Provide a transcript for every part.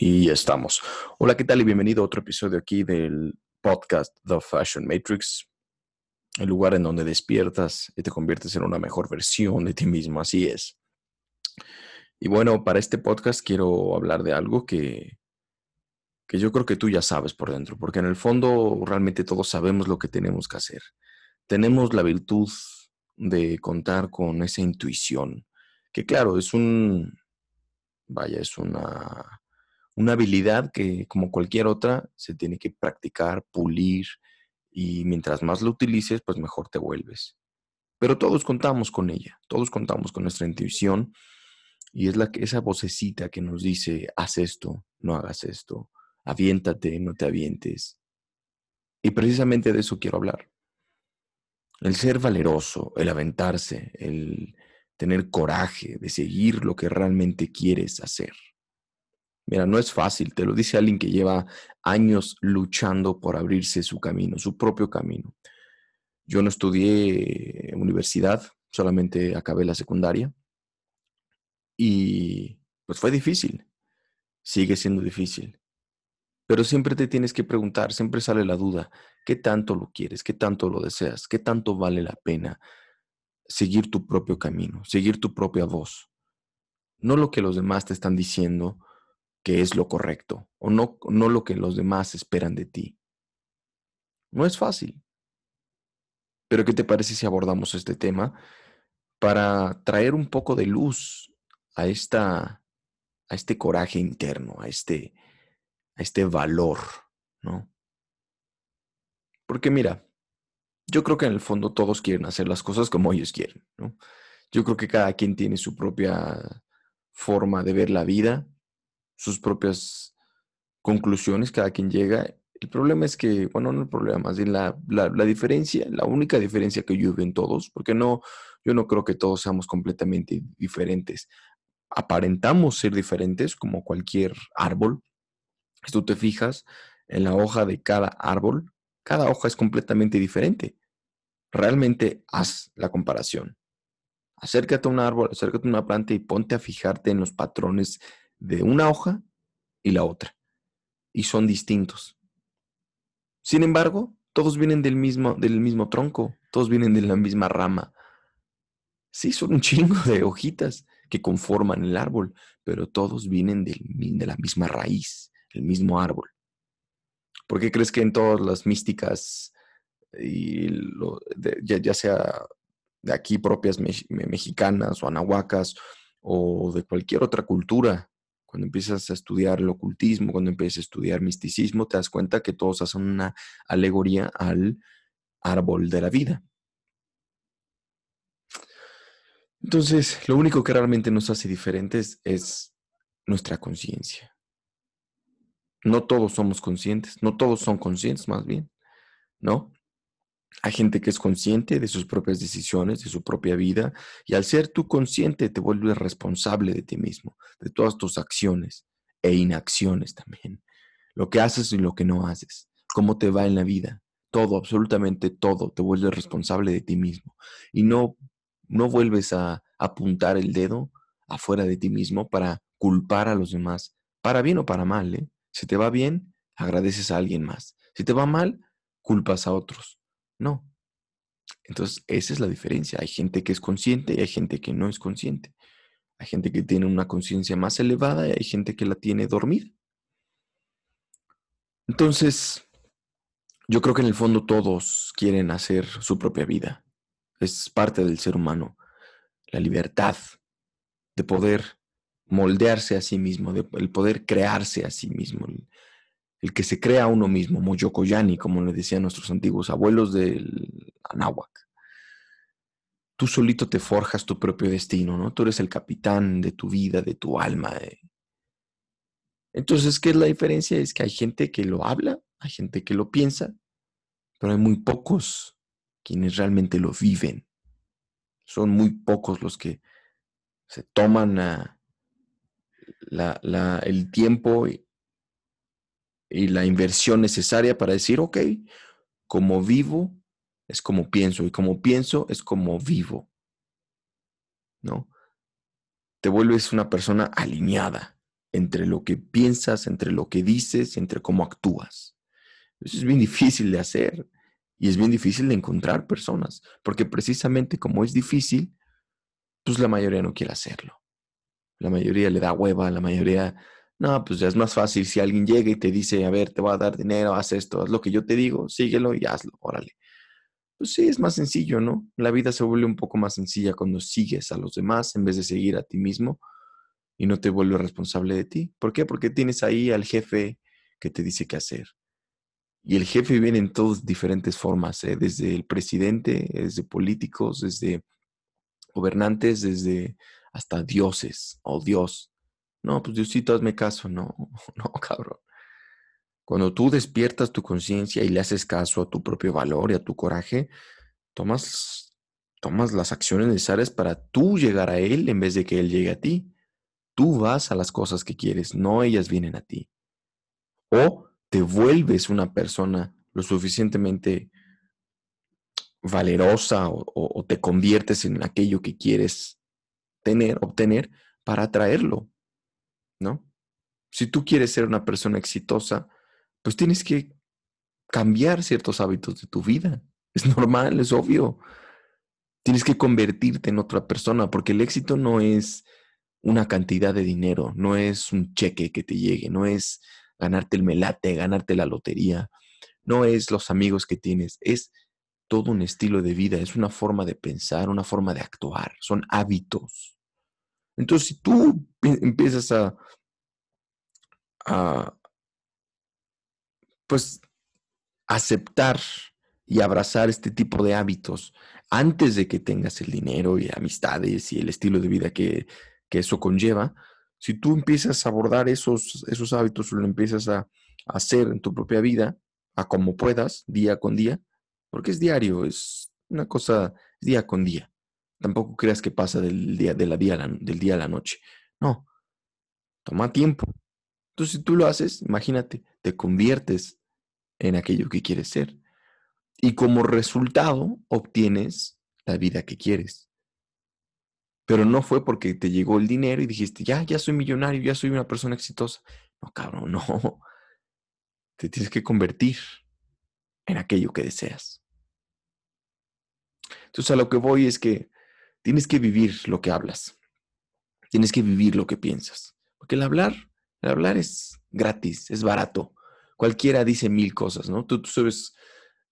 Y ya estamos. Hola, ¿qué tal? Y bienvenido a otro episodio aquí del podcast The Fashion Matrix, el lugar en donde despiertas y te conviertes en una mejor versión de ti mismo. Así es. Y bueno, para este podcast quiero hablar de algo que, que yo creo que tú ya sabes por dentro, porque en el fondo realmente todos sabemos lo que tenemos que hacer. Tenemos la virtud de contar con esa intuición, que claro, es un, vaya, es una una habilidad que, como cualquier otra, se tiene que practicar, pulir, y mientras más lo utilices, pues mejor te vuelves. Pero todos contamos con ella, todos contamos con nuestra intuición, y es la, esa vocecita que nos dice, haz esto, no hagas esto, aviéntate, no te avientes. Y precisamente de eso quiero hablar. El ser valeroso, el aventarse, el tener coraje de seguir lo que realmente quieres hacer. Mira, no es fácil, te lo dice alguien que lleva años luchando por abrirse su camino, su propio camino. Yo no estudié universidad, solamente acabé la secundaria y pues fue difícil, sigue siendo difícil. Pero siempre te tienes que preguntar, siempre sale la duda, ¿qué tanto lo quieres? ¿Qué tanto lo deseas? ¿Qué tanto vale la pena seguir tu propio camino, seguir tu propia voz? No lo que los demás te están diciendo, que es lo correcto o no, no lo que los demás esperan de ti. No es fácil. Pero ¿qué te parece si abordamos este tema para traer un poco de luz a, esta, a este coraje interno, a este, a este valor, ¿no? Porque mira, yo creo que en el fondo todos quieren hacer las cosas como ellos quieren, ¿no? Yo creo que cada quien tiene su propia forma de ver la vida sus propias conclusiones, cada quien llega. El problema es que, bueno, no el problema, más bien la, la, diferencia, la única diferencia que yo veo en todos, porque no, yo no creo que todos seamos completamente diferentes. Aparentamos ser diferentes como cualquier árbol. Si tú te fijas en la hoja de cada árbol, cada hoja es completamente diferente. Realmente haz la comparación. Acércate a un árbol, acércate a una planta y ponte a fijarte en los patrones de una hoja y la otra. Y son distintos. Sin embargo, todos vienen del mismo, del mismo tronco, todos vienen de la misma rama. Sí, son un chingo de hojitas que conforman el árbol, pero todos vienen del, de la misma raíz, el mismo árbol. ¿Por qué crees que en todas las místicas, y ya, sea de aquí propias mexicanas o anahuacas o de cualquier otra cultura, cuando empiezas a estudiar el ocultismo, cuando empiezas a estudiar misticismo, te das cuenta que todos hacen una alegoría al árbol de la vida. Entonces, lo único que realmente nos hace diferentes es nuestra conciencia. No todos somos conscientes, no todos son conscientes más bien, ¿no? Hay gente que es consciente de sus propias decisiones, de su propia vida, y al ser tú consciente te vuelves responsable de ti mismo, de todas tus acciones e inacciones también. Lo que haces y lo que no haces, cómo te va en la vida, todo, absolutamente todo, te vuelves responsable de ti mismo. Y no, no vuelves a apuntar el dedo afuera de ti mismo para culpar a los demás, para bien o para mal. ¿eh? Si te va bien, agradeces a alguien más. Si te va mal, culpas a otros. No. Entonces, esa es la diferencia. Hay gente que es consciente y hay gente que no es consciente. Hay gente que tiene una conciencia más elevada y hay gente que la tiene dormida. Entonces, yo creo que en el fondo todos quieren hacer su propia vida. Es parte del ser humano. La libertad de poder moldearse a sí mismo, de, el poder crearse a sí mismo, que se crea a uno mismo, Moyocoyani, como le decían nuestros antiguos abuelos del Anáhuac. Tú solito te forjas tu propio destino, ¿no? Tú eres el capitán de tu vida, de tu alma. Eh. Entonces, ¿qué es la diferencia? Es que hay gente que lo habla, hay gente que lo piensa, pero hay muy pocos quienes realmente lo viven. Son muy pocos los que se toman el tiempo y la inversión necesaria para decir, ok, como vivo es como pienso y como pienso es como vivo. ¿No? Te vuelves una persona alineada, entre lo que piensas, entre lo que dices, entre cómo actúas. Eso es bien difícil de hacer y es bien difícil de encontrar personas, porque precisamente como es difícil, pues la mayoría no quiere hacerlo. La mayoría le da hueva, la mayoría, no, pues ya es más fácil si alguien llega y te dice, a ver, te voy a dar dinero, haz esto, haz lo que yo te digo, síguelo y hazlo, órale. Pues sí, es más sencillo, ¿no? La vida se vuelve un poco más sencilla cuando sigues a los demás en vez de seguir a ti mismo y no te vuelves responsable de ti. ¿Por qué? Porque tienes ahí al jefe que te dice qué hacer. Y el jefe viene en todas diferentes formas, ¿eh? desde el presidente, desde políticos, desde gobernantes, desde hasta dioses o Dios. No, pues Diosito, hazme caso. No, no, cabrón. Cuando tú despiertas tu conciencia y le haces caso a tu propio valor y a tu coraje, tomas, tomas las acciones necesarias para tú llegar a Él en vez de que Él llegue a ti. Tú vas a las cosas que quieres, no ellas vienen a ti. O te vuelves una persona lo suficientemente valerosa o, te conviertes en aquello que quieres tener, obtener para atraerlo. Si tú quieres ser una persona exitosa, pues tienes que cambiar ciertos hábitos de tu vida. Es normal, es obvio. Tienes que convertirte en otra persona porque el éxito no es una cantidad de dinero, no es un cheque que te llegue, no es ganarte el melate, ganarte la lotería, no es los amigos que tienes, es todo un estilo de vida, es una forma de pensar, una forma de actuar, son hábitos. Entonces, si tú empiezas a, pues, aceptar y abrazar este tipo de hábitos antes de que tengas el dinero y amistades y el estilo de vida que, que eso conlleva, si tú empiezas a abordar esos, esos hábitos lo empiezas a, hacer en tu propia vida, a como puedas, día con día, porque es diario, es una cosa día con día. Tampoco creas que pasa del día, de la día, del día a la noche. No, toma tiempo. Entonces, si tú lo haces, imagínate, te conviertes en aquello que quieres ser. Y como resultado, obtienes la vida que quieres. Pero no fue porque te llegó el dinero y dijiste, ya, ya soy millonario, ya soy una persona exitosa. No, cabrón, no. Te tienes que convertir en aquello que deseas. Entonces a lo que voy es que tienes que vivir lo que hablas. Tienes que vivir lo que piensas. Porque el hablar, hablar es gratis, es barato. Cualquiera dice mil cosas, ¿no? Tú, tú subes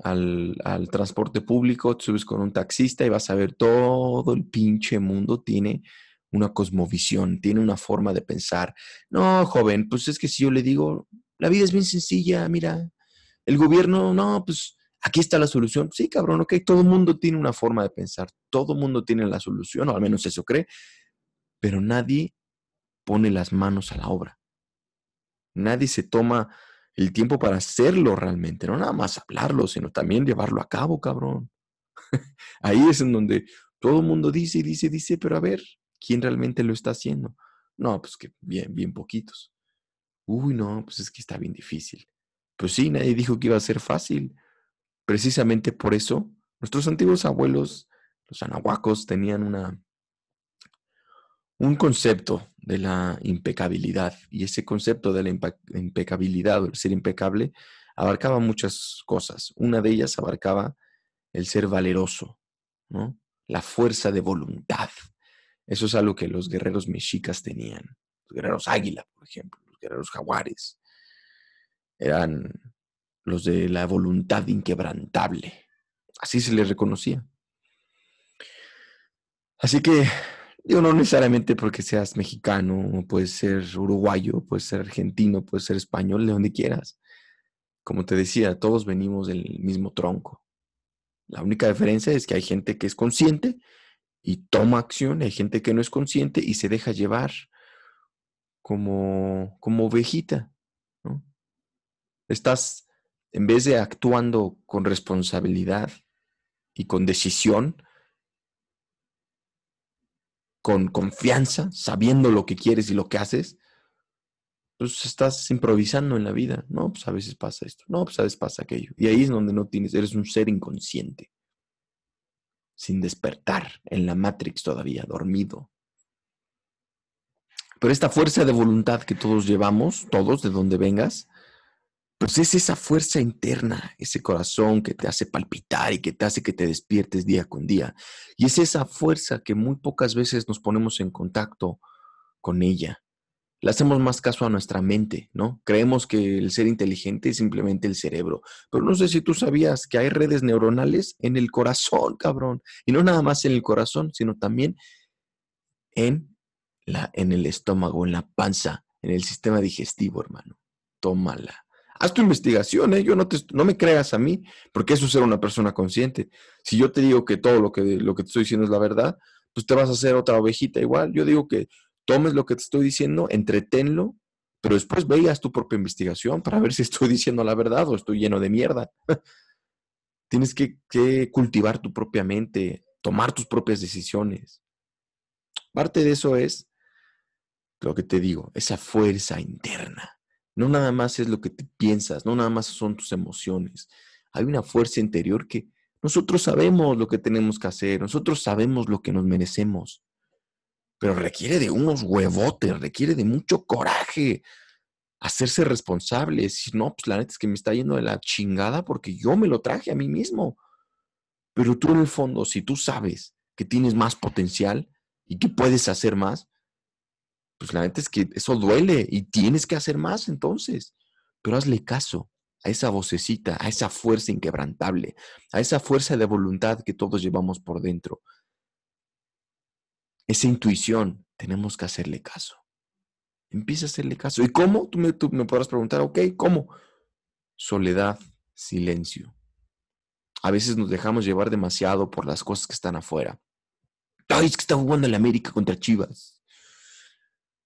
al, transporte público, te subes con un taxista y vas a ver todo el pinche mundo tiene una cosmovisión, tiene una forma de pensar. No, joven, pues es que si yo le digo, la vida es bien sencilla, mira, el gobierno, no, pues aquí está la solución. Sí, cabrón, ok, todo el mundo tiene una forma de pensar, todo el mundo tiene la solución, o al menos eso cree, pero nadie pone las manos a la obra. Nadie se toma el tiempo para hacerlo realmente, no nada más hablarlo, sino también llevarlo a cabo, cabrón. Ahí es en donde todo el mundo dice y dice, dice, pero a ver, ¿quién realmente lo está haciendo? No, pues que bien, bien poquitos. Uy, no, pues es que está bien difícil. Pues sí, nadie dijo que iba a ser fácil. Precisamente por eso, nuestros antiguos abuelos, los anahuacos, tenían una, un concepto de la impecabilidad y ese concepto de la impecabilidad o el ser impecable abarcaba muchas cosas. Una de ellas abarcaba el ser valeroso, ¿no? la fuerza de voluntad. Eso es algo que los guerreros mexicas tenían. Los guerreros águila, por ejemplo, los guerreros jaguares. Eran los de la voluntad inquebrantable. Así se les reconocía. Así que Digo, no necesariamente porque seas mexicano, puedes ser uruguayo, puedes ser argentino, puedes ser español, de donde quieras. Como te decía, todos venimos del mismo tronco. La única diferencia es que hay gente que es consciente y toma acción, hay gente que no es consciente y se deja llevar como, como ovejita. Estás, en vez de actuando con responsabilidad y con decisión, con confianza, sabiendo lo que quieres y lo que haces, pues estás improvisando en la vida. No, pues a veces pasa esto. No, pues a veces pasa aquello. Y ahí es donde no tienes, eres un ser inconsciente, sin despertar, en la Matrix todavía, dormido. Pero esta fuerza de voluntad que todos llevamos, todos, de donde vengas, pues es esa fuerza interna, ese corazón que te hace palpitar y que te hace que te despiertes día con día. Y es esa fuerza que muy pocas veces nos ponemos en contacto con ella. Le hacemos más caso a nuestra mente, ¿no? Creemos que el ser inteligente es simplemente el cerebro. Pero no sé si tú sabías que hay redes neuronales en el corazón, cabrón. Y no nada más en el corazón, sino también en, la, en el estómago, en la panza, en el sistema digestivo, hermano. Tómala. Haz tu investigación, ¿eh? Yo no, te, no me creas a mí, porque eso es ser una persona consciente. Si yo te digo que todo lo que, lo que te estoy diciendo es la verdad, pues te vas a hacer otra ovejita igual. Yo digo que tomes lo que te estoy diciendo, entretenlo, pero después veas tu propia investigación para ver si estoy diciendo la verdad o estoy lleno de mierda. Tienes que cultivar tu propia mente, tomar tus propias decisiones. Parte de eso es lo que te digo, esa fuerza interna no nada más es lo que piensas, no nada más son tus emociones. Hay una fuerza interior que nosotros sabemos lo que tenemos que hacer, nosotros sabemos lo que nos merecemos, pero requiere de unos huevotes, requiere de mucho coraje hacerse responsable. Si no, pues la neta es que me está yendo de la chingada porque yo me lo traje a mí mismo. Pero tú en el fondo, si tú sabes que tienes más potencial y que puedes hacer más, pues la neta es que eso duele y tienes que hacer más entonces. Pero hazle caso a esa vocecita, a esa fuerza inquebrantable, a esa fuerza de voluntad que todos llevamos por dentro. Esa intuición, tenemos que hacerle caso. Empieza a hacerle caso. ¿Y cómo? Tú me, podrás preguntar, ok, ¿cómo? Soledad, silencio. A veces nos dejamos llevar demasiado por las cosas que están afuera. Ay, es que está jugando la América contra Chivas.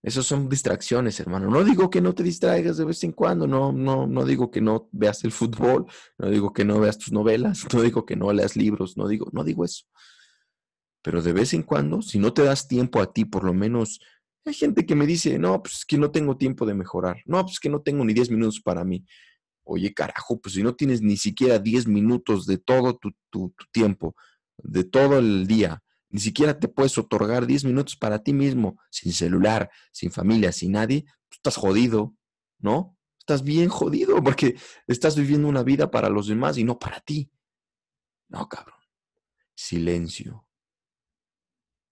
Esas son distracciones, hermano. No digo que no te distraigas de vez en cuando, no, no, no digo que no veas el fútbol, no digo que no veas tus novelas, no digo que no leas libros, no digo, no digo eso. Pero de vez en cuando, si no te das tiempo a ti, por lo menos, hay gente que me dice, no, pues que no tengo tiempo de mejorar, no, pues que no tengo ni 10 minutos para mí. Oye, carajo, pues si no tienes ni siquiera 10 minutos de todo tu, tu tiempo, de todo el día, ni siquiera te puedes otorgar 10 minutos para ti mismo, sin celular, sin familia, sin nadie, estás jodido, ¿no? Estás bien jodido porque estás viviendo una vida para los demás y no para ti. No, cabrón. Silencio.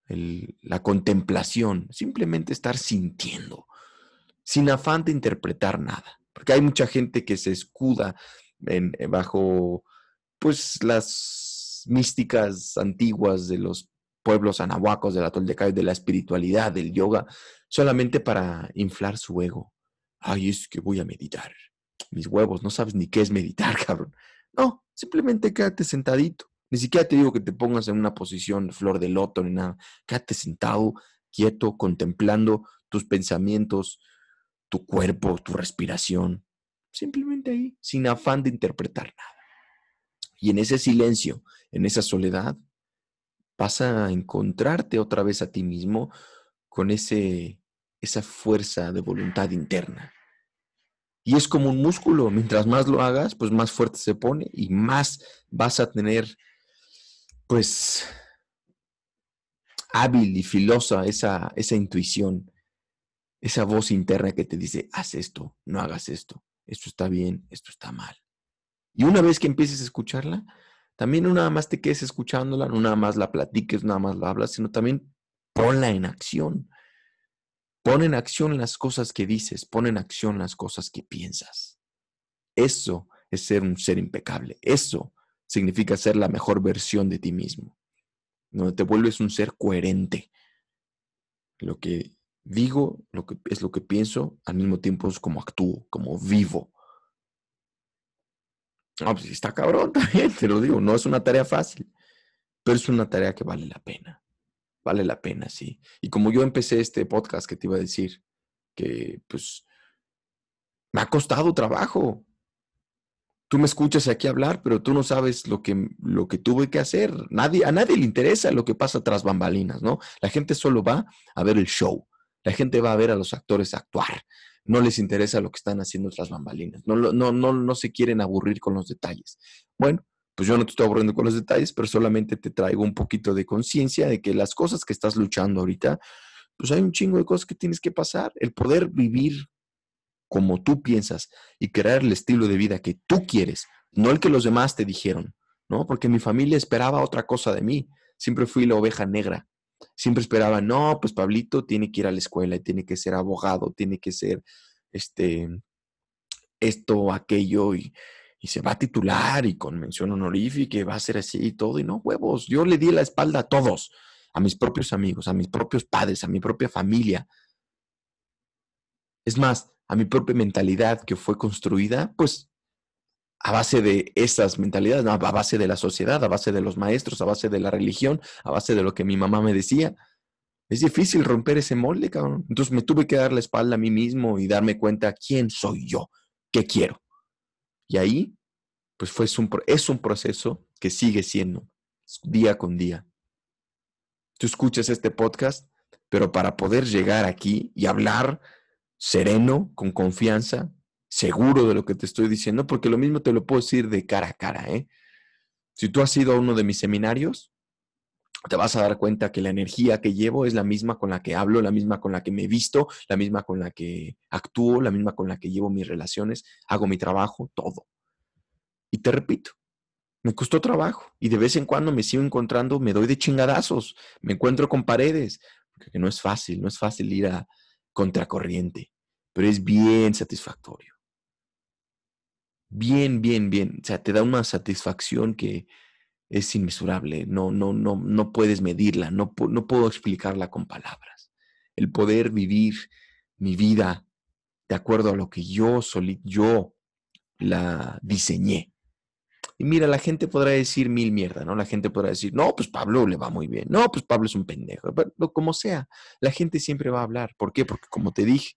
la contemplación, simplemente estar sintiendo, sin afán de interpretar nada. Porque hay mucha gente que se escuda bajo pues las místicas antiguas de los pueblos anahuacos de la Tolteca de la espiritualidad, del yoga, solamente para inflar su ego. Ay, es que voy a meditar. Mis huevos, no sabes ni qué es meditar, cabrón. No, simplemente quédate sentadito. Ni siquiera te digo que te pongas en una posición flor de loto ni nada. Quédate sentado, quieto, contemplando tus pensamientos, tu cuerpo, tu respiración. Simplemente ahí, sin afán de interpretar nada. Y en ese silencio, en esa soledad, vas a encontrarte otra vez a ti mismo con ese, esa fuerza de voluntad interna. Y es como un músculo, mientras más lo hagas, pues más fuerte se pone y más vas a tener, pues, hábil y filosa esa, esa intuición, esa voz interna que te dice, haz esto, no hagas esto, esto está bien, esto está mal. Y una vez que empieces a escucharla, también no nada más te quedes escuchándola, no nada más la platiques, nada más la hablas, sino también ponla en acción. Pon en acción las cosas que dices, pon en acción las cosas que piensas. Eso es ser un ser impecable. Eso significa ser la mejor versión de ti mismo. Te vuelves un ser coherente. Lo que digo lo que, es lo que pienso, al mismo tiempo es como actúo, como vivo. No, pues está cabrón también, te lo digo, no es una tarea fácil, pero es una tarea que vale la pena. Vale la pena, sí. Y como yo empecé este podcast que te iba a decir, que pues me ha costado trabajo. Tú me escuchas aquí hablar, pero tú no sabes lo que, lo que tuve que hacer. Nadie, a nadie le interesa lo que pasa tras bambalinas, ¿no? La gente solo va a ver el show. La gente va a ver a los actores actuar no les interesa lo que están haciendo otras bambalinas, no, no, no, no se quieren aburrir con los detalles. Bueno, pues yo no te estoy aburriendo con los detalles, pero solamente te traigo un poquito de conciencia de que las cosas que estás luchando ahorita, pues hay un chingo de cosas que tienes que pasar. El poder vivir como tú piensas y crear el estilo de vida que tú quieres, no el que los demás te dijeron, ¿no? Porque mi familia esperaba otra cosa de mí. Siempre fui la oveja negra. Siempre esperaba, no, pues Pablito tiene que ir a la escuela y tiene que ser abogado, tiene que ser este esto, aquello y, y se va a titular y con mención honorífica y va a ser así y todo. Y no, huevos, yo le di la espalda a todos, a mis propios amigos, a mis propios padres, a mi propia familia. Es más, a mi propia mentalidad que fue construida, pues a base de esas mentalidades, a base de la sociedad, a base de los maestros, a base de la religión, a base de lo que mi mamá me decía. Es difícil romper ese molde, cabrón. Entonces me tuve que dar la espalda a mí mismo y darme cuenta quién soy yo, qué quiero. Y ahí, pues fue es un proceso que sigue siendo día con día. Tú escuchas este podcast, pero para poder llegar aquí y hablar sereno, con confianza, seguro de lo que te estoy diciendo, porque lo mismo te lo puedo decir de cara a cara. ¿eh? Si tú has ido a uno de mis seminarios, te vas a dar cuenta que la energía que llevo es la misma con la que hablo, la misma con la que me visto, la misma con la que actúo, la misma con la que llevo mis relaciones, hago mi trabajo, todo. Y te repito, me costó trabajo y de vez en cuando me sigo encontrando, me doy de chingadazos, me encuentro con paredes, porque no es fácil, no es fácil ir a contracorriente, pero es bien satisfactorio. Bien, bien, bien. O sea, te da una satisfacción que, es inmesurable, no, no, no, no puedes medirla, no, no puedo explicarla con palabras. El poder vivir mi vida de acuerdo a lo que yo, yo la diseñé. Y mira, la gente podrá decir mil mierda, ¿no? La gente podrá decir, no, pues Pablo le va muy bien, no, pues Pablo es un pendejo, pero como sea, la gente siempre va a hablar. ¿Por qué? Porque como te dije,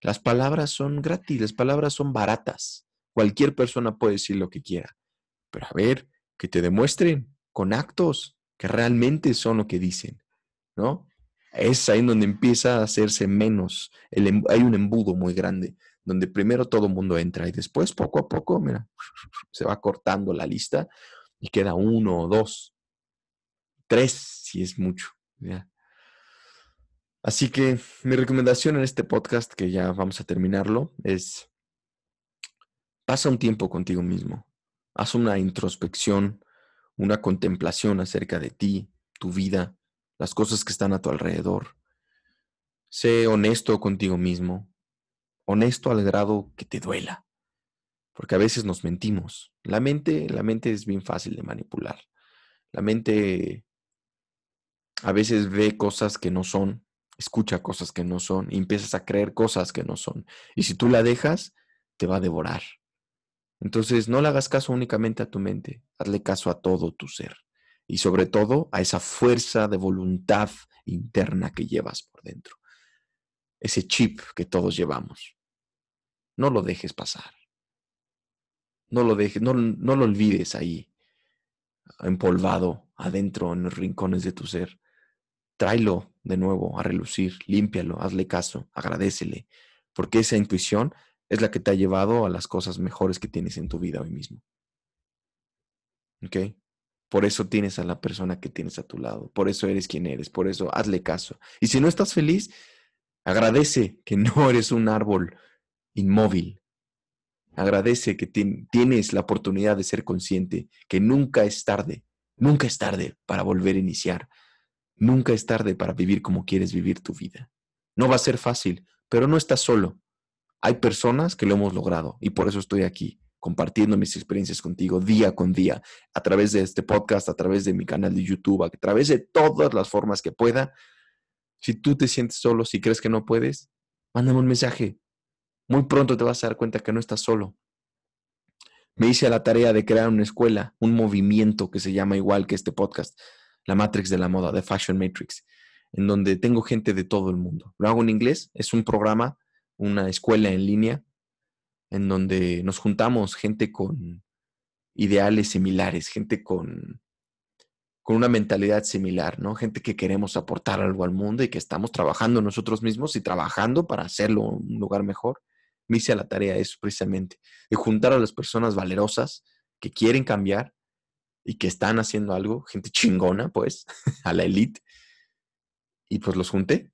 las palabras son gratis, las palabras son baratas. Cualquier persona puede decir lo que quiera. Pero a ver, que te demuestren con actos que realmente son lo que dicen, ¿no? Es ahí donde empieza a hacerse menos. El, hay un embudo muy grande, donde primero todo el mundo entra y después poco a poco, mira, se va cortando la lista y queda uno o dos, tres si es mucho. Así que mi recomendación en este podcast, que ya vamos a terminarlo, es pasa un tiempo contigo mismo haz una introspección, una contemplación acerca de ti, tu vida, las cosas que están a tu alrededor. Sé honesto contigo mismo, honesto al grado que te duela, porque a veces nos mentimos. La mente, la mente es bien fácil de manipular. La mente a veces ve cosas que no son, escucha cosas que no son y empiezas a creer cosas que no son. Y si tú la dejas, te va a devorar. Entonces, no le hagas caso únicamente a tu mente, hazle caso a todo tu ser y sobre todo a esa fuerza de voluntad interna que llevas por dentro, ese chip que todos llevamos. No lo dejes pasar. No lo dejes, no, lo olvides ahí, empolvado adentro en los rincones de tu ser. Tráelo de nuevo a relucir, límpialo, hazle caso, agradecele, porque esa intuición es la que te ha llevado a las cosas mejores que tienes en tu vida hoy mismo. ¿Ok? Por eso tienes a la persona que tienes a tu lado, por eso eres quien eres, por eso hazle caso. Y si no estás feliz, agradece que no eres un árbol inmóvil. Agradece que tienes la oportunidad de ser consciente, que nunca es tarde, nunca es tarde para volver a iniciar, nunca es tarde para vivir como quieres vivir tu vida. No va a ser fácil, pero no estás solo. Hay personas que lo hemos logrado y por eso estoy aquí compartiendo mis experiencias contigo día con día, a través de este podcast, a través de mi canal de YouTube, a través de todas las formas que pueda. Si tú te sientes solo, si crees que no puedes, mándame un mensaje. Muy pronto te vas a dar cuenta que no estás solo. Me hice a la tarea de crear una escuela, un movimiento que se llama igual que este podcast, la Matrix de la Moda, The Fashion Matrix, en donde tengo gente de todo el mundo. Lo hago en inglés, es un programa una escuela en línea en donde nos juntamos gente con ideales similares, gente con, con una mentalidad similar, ¿no? Gente que queremos aportar algo al mundo y que estamos trabajando nosotros mismos y trabajando para hacerlo un lugar mejor. Me hice a la tarea eso precisamente, de juntar a las personas valerosas que quieren cambiar y que están haciendo algo, gente chingona, pues, a la elite. Y pues los junté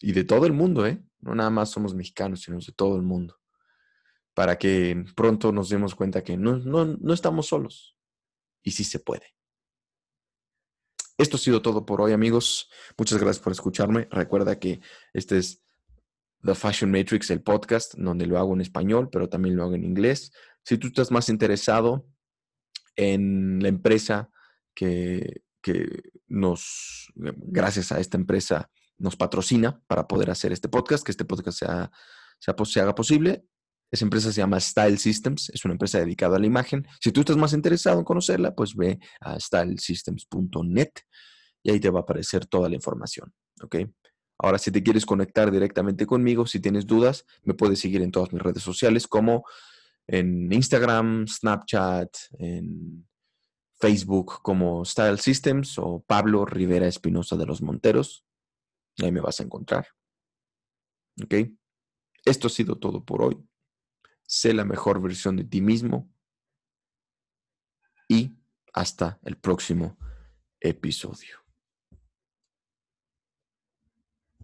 Y de todo el mundo, ¿eh? No nada más somos mexicanos, sino de todo el mundo. Para que pronto nos demos cuenta que no, no, no estamos solos. Y sí se puede. Esto ha sido todo por hoy, amigos. Muchas gracias por escucharme. Recuerda que este es The Fashion Matrix, el podcast, donde lo hago en español, pero también lo hago en inglés. Si tú estás más interesado en la empresa que, nos, gracias a esta empresa, nos patrocina para poder hacer este podcast, que este podcast sea, se haga posible. Esa empresa se llama Style Systems, es una empresa dedicada a la imagen. Si tú estás más interesado en conocerla, pues ve a stylesystems.net y ahí te va a aparecer toda la información. ¿ok? Ahora, si te quieres conectar directamente conmigo, si tienes dudas, me puedes seguir en todas mis redes sociales como en Instagram, Snapchat, en Facebook como Style Systems o Pablo Rivera Espinosa de los Monteros. Ahí me vas a encontrar. ¿Ok? Esto ha sido todo por hoy. Sé la mejor versión de ti mismo. Y hasta el próximo episodio.